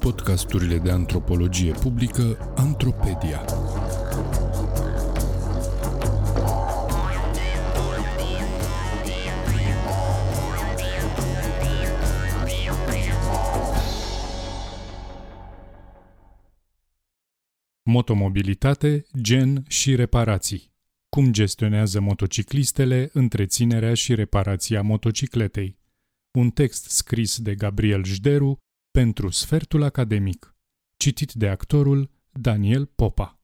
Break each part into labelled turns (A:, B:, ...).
A: Podcasturile de antropologie publică Antropedia. Motomobilitate, gen și reparații. Cum gestionează motociclistele întreținerea și reparația motocicletei. Un text scris de Gabriel Jderu pentru Sfertul Academic. Citit de actorul Daniel Popa.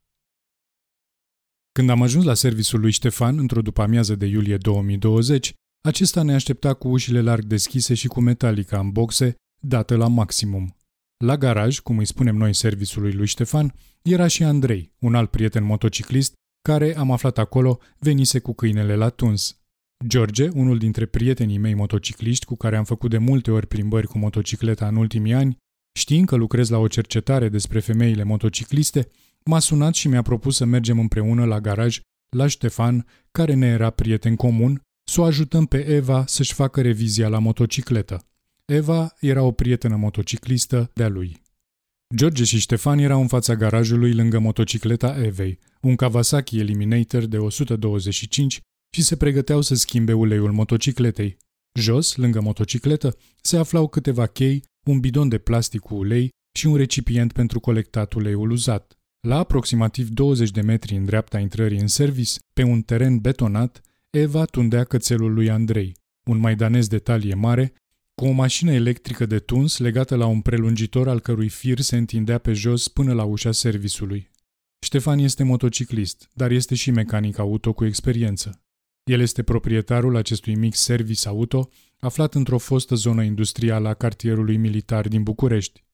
A: Când am ajuns la serviciul lui Ștefan într-o după-amiază de iulie 2020, acesta ne aștepta cu ușile larg deschise și cu metalica în boxe, dată la maximum. La garaj, cum îi spunem noi serviciului lui Ștefan, era și Andrei, un alt prieten motociclist, care, am aflat acolo, venise cu câinele la tuns. George, unul dintre prietenii mei motocicliști cu care am făcut de multe ori plimbări cu motocicleta în ultimii ani, știind că lucrez la o cercetare despre femeile motocicliste, m-a sunat și mi-a propus să mergem împreună la garaj la Ștefan, care ne era prieten comun, să o ajutăm pe Eva să-și facă revizia la motocicletă. Eva era o prietenă motociclistă de-a lui. George și Ștefan erau în fața garajului lângă motocicleta Evei, un Kawasaki Eliminator de 125 și se pregăteau să schimbe uleiul motocicletei. Jos, lângă motocicletă, se aflau câteva chei, un bidon de plastic cu ulei și un recipient pentru colectat uleiul uzat. La aproximativ 20 de metri în dreapta intrării în servis, pe un teren betonat, Eva tundea cățelul lui Andrei, un maidanez de talie mare, cu o mașină electrică de tuns legată la un prelungitor al cărui fir se întindea pe jos până la ușa servisului. Ștefan este motociclist, dar este și mecanic auto cu experiență. El este proprietarul acestui mic service auto, aflat într-o fostă zonă industrială a cartierului militar din București.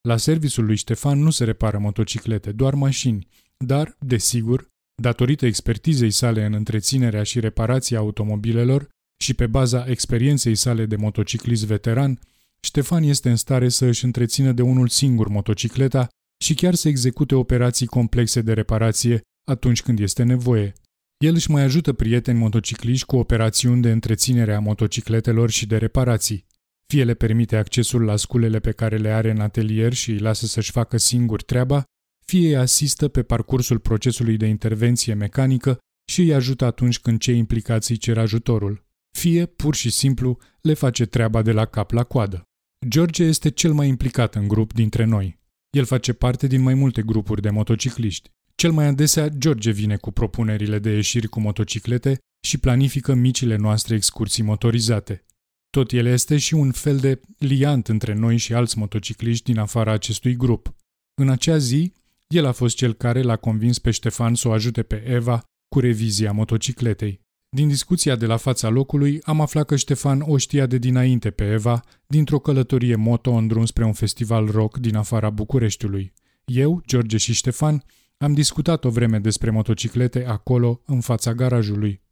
A: La serviciul lui Ștefan nu se repară motociclete, doar mașini, dar, desigur, datorită expertizei sale în întreținerea și reparația automobilelor și pe baza experienței sale de motociclist veteran, Ștefan este în stare să își întrețină de unul singur motocicleta și chiar să execute operații complexe de reparație atunci când este nevoie. El își mai ajută prieteni motocicliști cu operațiuni de întreținere a motocicletelor și de reparații. Fie le permite accesul la sculele pe care le are în atelier și îi lasă să-și facă singur treaba, fie îi asistă pe parcursul procesului de intervenție mecanică și îi ajută atunci când cei implicați îi cer ajutorul. Fie, pur și simplu, le face treaba de la cap la coadă. George este cel mai implicat în grup dintre noi. El face parte din mai multe grupuri de motocicliști. Cel mai adesea, George vine cu propunerile de ieșiri cu motociclete și planifică micile noastre excursii motorizate. Tot el este și un fel de liant între noi și alți motocicliști din afara acestui grup. În acea zi, el a fost cel care l-a convins pe Ștefan să o ajute pe Eva cu revizia motocicletei. Din discuția de la fața locului, am aflat că Ștefan o știa de dinainte pe Eva, dintr-o călătorie moto în drum spre un festival rock din afara Bucureștiului. Eu, George și Ștefan am discutat o vreme despre motociclete acolo, în fața garajului.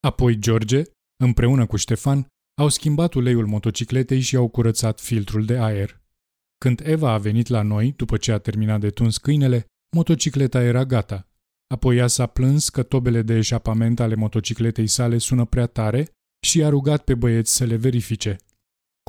A: Apoi George, împreună cu Ștefan, au schimbat uleiul motocicletei și au curățat filtrul de aer. Când Eva a venit la noi, după ce a terminat de tuns câinele, motocicleta era gata. Apoi ea s-a plâns că tobele de eșapament ale motocicletei sale sună prea tare și a rugat pe băieți să le verifice.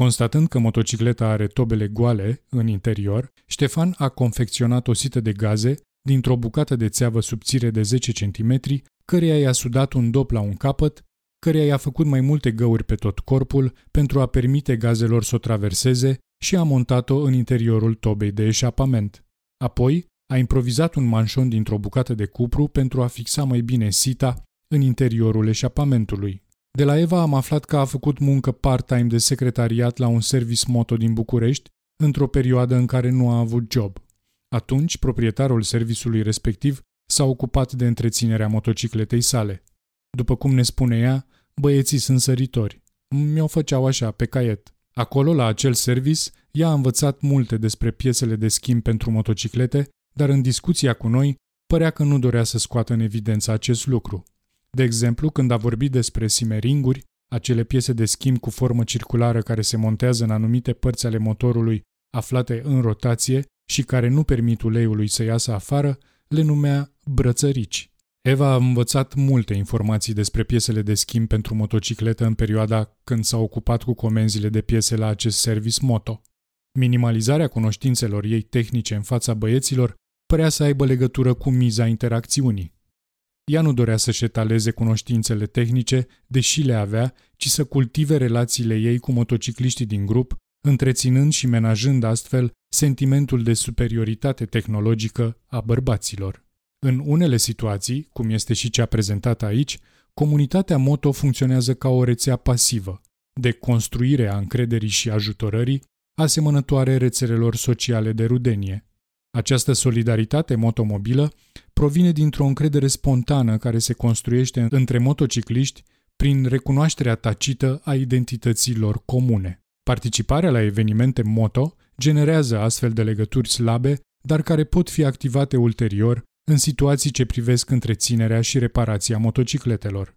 A: Constatând că motocicleta are tobele goale în interior, Ștefan a confecționat o sită de gaze dintr-o bucată de țeavă subțire de 10 cm, căreia i-a sudat un dop la un capăt, căreia i-a făcut mai multe găuri pe tot corpul pentru a permite gazelor să o traverseze și a montat-o în interiorul tobei de eșapament. Apoi, a improvizat un manșon dintr-o bucată de cupru pentru a fixa mai bine sita în interiorul eșapamentului. De la Eva am aflat că a făcut muncă part-time de secretariat la un service moto din București, într-o perioadă în care nu a avut job. Atunci, proprietarul servisului respectiv s-a ocupat de întreținerea motocicletei sale. După cum ne spune ea, băieții sunt săritori. Mi-o făceau așa, pe caiet. Acolo, la acel service, ea a învățat multe despre piesele de schimb pentru motociclete, dar în discuția cu noi, părea că nu dorea să scoată în evidență acest lucru. De exemplu, când a vorbit despre simeringuri, acele piese de schimb cu formă circulară care se montează în anumite părți ale motorului aflate în rotație și care nu permit uleiului să iasă afară, le numea brățărici. Eva a învățat multe informații despre piesele de schimb pentru motocicletă în perioada când s-a ocupat cu comenzile de piese la acest service moto. Minimalizarea cunoștințelor ei tehnice în fața băieților părea să aibă legătură cu miza interacțiunii. Ea nu dorea să-și etaleze cunoștințele tehnice, deși le avea, ci să cultive relațiile ei cu motocicliștii din grup, întreținând și menajând astfel sentimentul de superioritate tehnologică a bărbaților. În unele situații, cum este și cea prezentată aici, comunitatea moto funcționează ca o rețea pasivă, de construire a încrederii și ajutorării, asemănătoare rețelelor sociale de rudenie. Această solidaritate motomobilă provine dintr-o încredere spontană care se construiește între motocicliști prin recunoașterea tacită a identităților comune. Participarea la evenimente moto generează astfel de legături slabe, dar care pot fi activate ulterior în situații ce privesc întreținerea și reparația motocicletelor.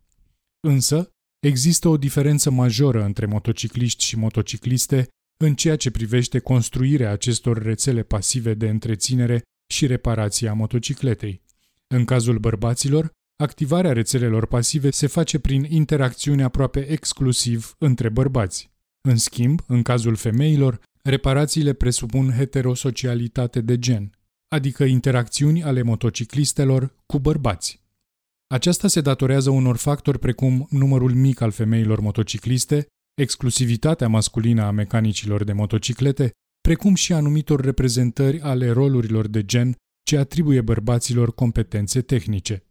A: Însă, există o diferență majoră între motocicliști și motocicliste în ceea ce privește construirea acestor rețele pasive de întreținere și reparație a motocicletei. În cazul bărbaților, activarea rețelelor pasive se face prin interacțiune aproape exclusiv între bărbați. În schimb, în cazul femeilor, reparațiile presupun heterosocialitate de gen, adică interacțiuni ale motociclistelor cu bărbați. Aceasta se datorează unor factori precum numărul mic al femeilor motocicliste, exclusivitatea masculină a mecanicilor de motociclete, precum și anumitor reprezentări ale rolurilor de gen ce atribuie bărbaților competențe tehnice.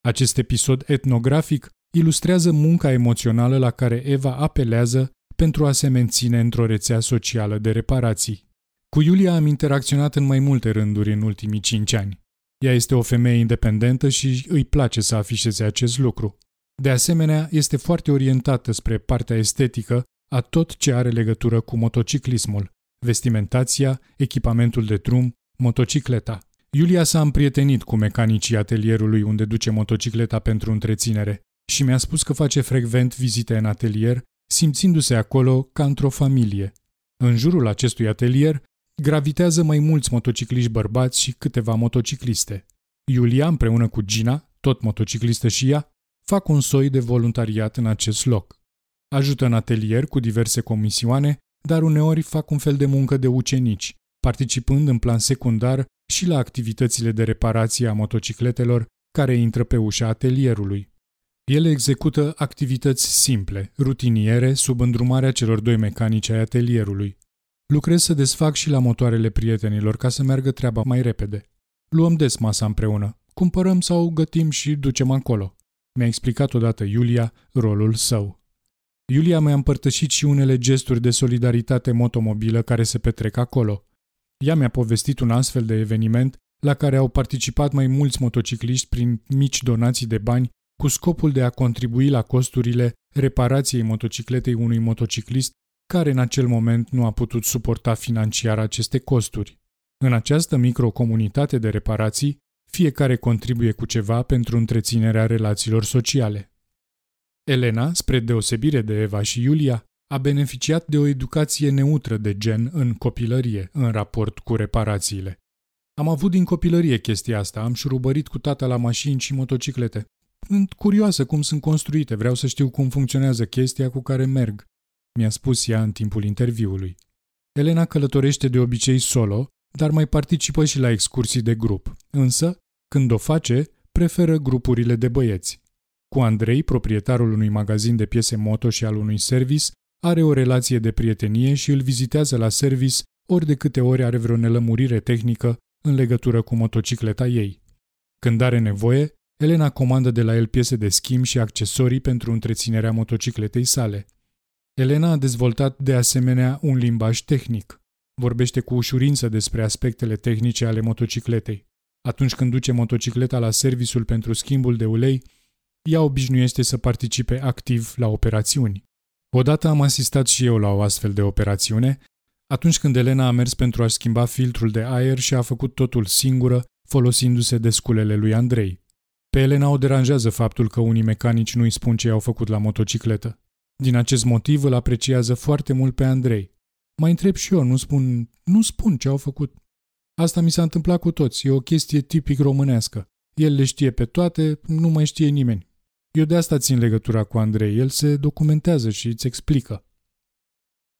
A: Acest episod etnografic ilustrează munca emoțională la care Eva apelează pentru a se menține într-o rețea socială de reparații. Cu Iulia am interacționat în mai multe rânduri în ultimii cinci ani. Ea este o femeie independentă și îi place să afișeze acest lucru. De asemenea, este foarte orientată spre partea estetică a tot ce are legătură cu motociclismul, vestimentația, echipamentul de drum, motocicleta. Iulia s-a împrietenit cu mecanicii atelierului unde duce motocicleta pentru întreținere și mi-a spus că face frecvent vizite în atelier, simțindu-se acolo ca într-o familie. În jurul acestui atelier gravitează mai mulți motocicliști bărbați și câteva motocicliste. Iulia, împreună cu Gina, tot motociclistă și ea, fac un soi de voluntariat în acest loc. Ajută în atelier cu diverse comisioane, dar uneori fac un fel de muncă de ucenici, participând în plan secundar și la activitățile de reparație a motocicletelor care intră pe ușa atelierului. Ele execută activități simple, rutiniere, sub îndrumarea celor doi mecanici ai atelierului. Lucrez să desfac și la motoarele prietenilor ca să meargă treaba mai repede. Luăm des masa împreună. Cumpărăm sau gătim și ducem acolo. Mi-a explicat odată Iulia rolul său. Iulia mi-a împărtășit și unele gesturi de solidaritate motomobilă care se petrec acolo. Ea mi-a povestit un astfel de eveniment la care au participat mai mulți motocicliști prin mici donații de bani cu scopul de a contribui la costurile reparației motocicletei unui motociclist care în acel moment nu a putut suporta financiar aceste costuri. În această microcomunitate de reparații, fiecare contribuie cu ceva pentru întreținerea relațiilor sociale. Elena, spre deosebire de Eva și Iulia, a beneficiat de o educație neutră de gen în copilărie, în raport cu reparațiile. Am avut din copilărie chestia asta, am șurubărit cu tata la mașini și motociclete. Sunt curioasă cum sunt construite, vreau să știu cum funcționează chestia cu care merg mi-a spus ea în timpul interviului. Elena călătorește de obicei solo, dar mai participă și la excursii de grup, însă, când o face, preferă grupurile de băieți. Cu Andrei, proprietarul unui magazin de piese moto și al unui service, are o relație de prietenie și îl vizitează la service ori de câte ori are vreo nelămurire tehnică în legătură cu motocicleta ei. Când are nevoie, Elena comandă de la el piese de schimb și accesorii pentru întreținerea motocicletei sale. Elena a dezvoltat de asemenea un limbaj tehnic. Vorbește cu ușurință despre aspectele tehnice ale motocicletei. Atunci când duce motocicleta la serviciul pentru schimbul de ulei, ea obișnuiește să participe activ la operațiuni. Odată am asistat și eu la o astfel de operațiune, atunci când Elena a mers pentru a schimba filtrul de aer și a făcut totul singură, folosindu-se de sculele lui Andrei. Pe Elena o deranjează faptul că unii mecanici nu îi spun ce i-au făcut la motocicletă. Din acest motiv îl apreciază foarte mult pe Andrei. Mai întreb și eu, nu spun, nu spun ce au făcut. Asta mi s-a întâmplat cu toți, e o chestie tipic românească. el le știe pe toate, nu mai știe nimeni. Eu de asta țin legătura cu Andrei, el se documentează și îți explică.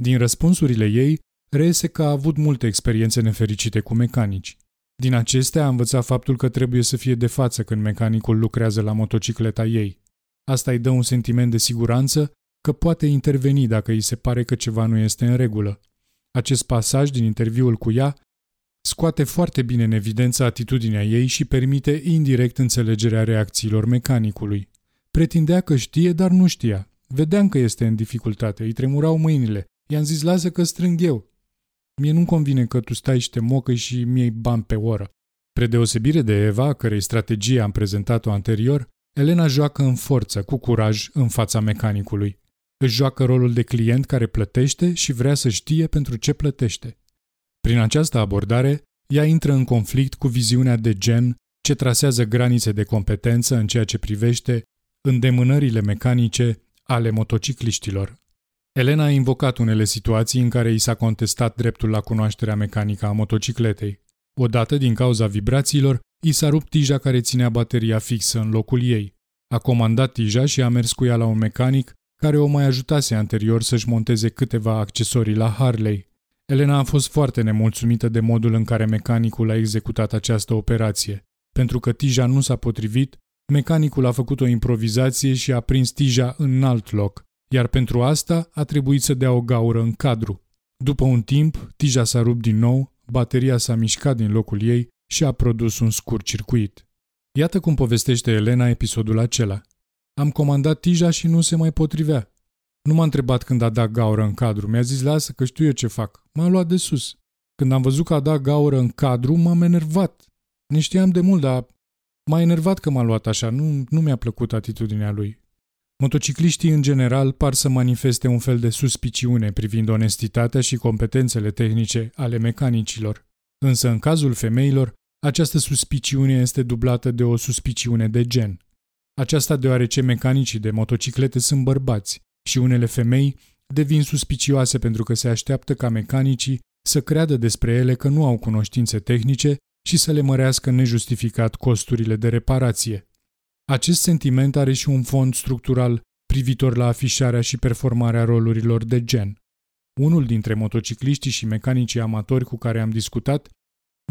A: Din răspunsurile ei, reiese că a avut multe experiențe nefericite cu mecanici. Din acestea a învățat faptul că trebuie să fie de față când mecanicul lucrează la motocicleta ei. Asta îi dă un sentiment de siguranță că poate interveni dacă îi se pare că ceva nu este în regulă. Acest pasaj din interviul cu ea scoate foarte bine în evidență atitudinea ei și permite indirect înțelegerea reacțiilor mecanicului. Pretindea că știe, dar nu știa. Vedeam că este în dificultate, îi tremurau mâinile. I-am zis, lasă că strâng eu. Mie nu convine că tu stai și te mocă și mi-ai bani pe oră. Pre deosebire de Eva, cărei strategie am prezentat-o anterior, Elena joacă în forță, cu curaj, în fața mecanicului. Își joacă rolul de client care plătește și vrea să știe pentru ce plătește. Prin această abordare, ea intră în conflict cu viziunea de gen ce trasează granițe de competență în ceea ce privește îndemânările mecanice ale motocicliștilor. Elena a invocat unele situații în care i s-a contestat dreptul la cunoașterea mecanică a motocicletei. Odată, din cauza vibrațiilor, i s-a rupt tija care ținea bateria fixă în locul ei. A comandat tija și a mers cu ea la un mecanic care o mai ajutase anterior să-și monteze câteva accesorii la Harley. Elena a fost foarte nemulțumită de modul în care mecanicul a executat această operație. Pentru că tija nu s-a potrivit, mecanicul a făcut o improvizație și a prins tija în alt loc, iar pentru asta a trebuit să dea o gaură în cadru. După un timp, tija s-a rupt din nou, bateria s-a mișcat din locul ei și a produs un scurt circuit. Iată cum povestește Elena episodul acela. Am comandat tija și nu se mai potrivea. Nu m-a întrebat când a dat gaură în cadru, mi-a zis lasă că știu eu ce fac. M-a luat de sus. Când am văzut că a dat gaură în cadru, m-am enervat. Ne știam de mult, dar m-a enervat că m-a luat așa, nu, nu mi-a plăcut atitudinea lui. Motocicliștii în general par să manifeste un fel de suspiciune privind onestitatea și competențele tehnice ale mecanicilor. Însă în cazul femeilor, această suspiciune este dublată de o suspiciune de gen. Aceasta deoarece mecanicii de motociclete sunt bărbați și unele femei devin suspicioase pentru că se așteaptă ca mecanicii să creadă despre ele că nu au cunoștințe tehnice și să le mărească nejustificat costurile de reparație. Acest sentiment are și un fond structural privitor la afișarea și performarea rolurilor de gen. Unul dintre motocicliștii și mecanicii amatori cu care am discutat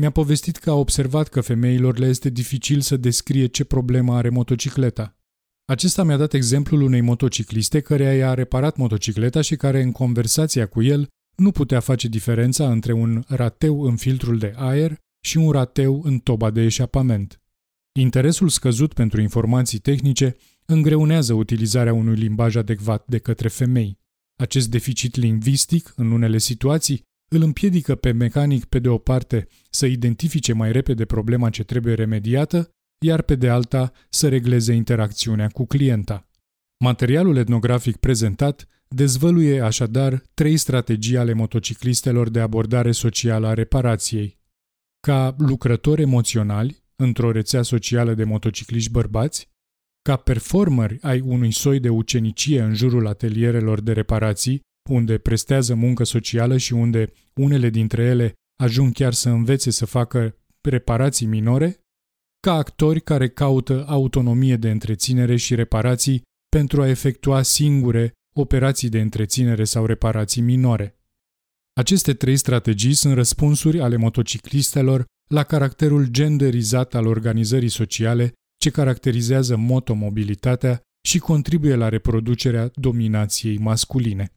A: mi-a povestit că a observat că femeilor le este dificil să descrie ce problemă are motocicleta. Acesta mi-a dat exemplul unei motocicliste care i-a reparat motocicleta și care în conversația cu el nu putea face diferența între un rateu în filtrul de aer și un rateu în toba de eșapament. Interesul scăzut pentru informații tehnice îngreunează utilizarea unui limbaj adecvat de către femei. Acest deficit lingvistic, în unele situații, îl împiedică pe mecanic, pe de o parte, să identifice mai repede problema ce trebuie remediată, iar pe de alta să regleze interacțiunea cu clienta. Materialul etnografic prezentat dezvăluie așadar trei strategii ale motociclistelor de abordare socială a reparației. Ca lucrători emoționali, într-o rețea socială de motocicliști bărbați, ca performeri ai unui soi de ucenicie în jurul atelierelor de reparații, unde prestează muncă socială și unde unele dintre ele ajung chiar să învețe să facă reparații minore, ca actori care caută autonomie de întreținere și reparații pentru a efectua singure operații de întreținere sau reparații minore. Aceste trei strategii sunt răspunsuri ale motociclistelor la caracterul genderizat al organizării sociale ce caracterizează motomobilitatea și contribuie la reproducerea dominației masculine.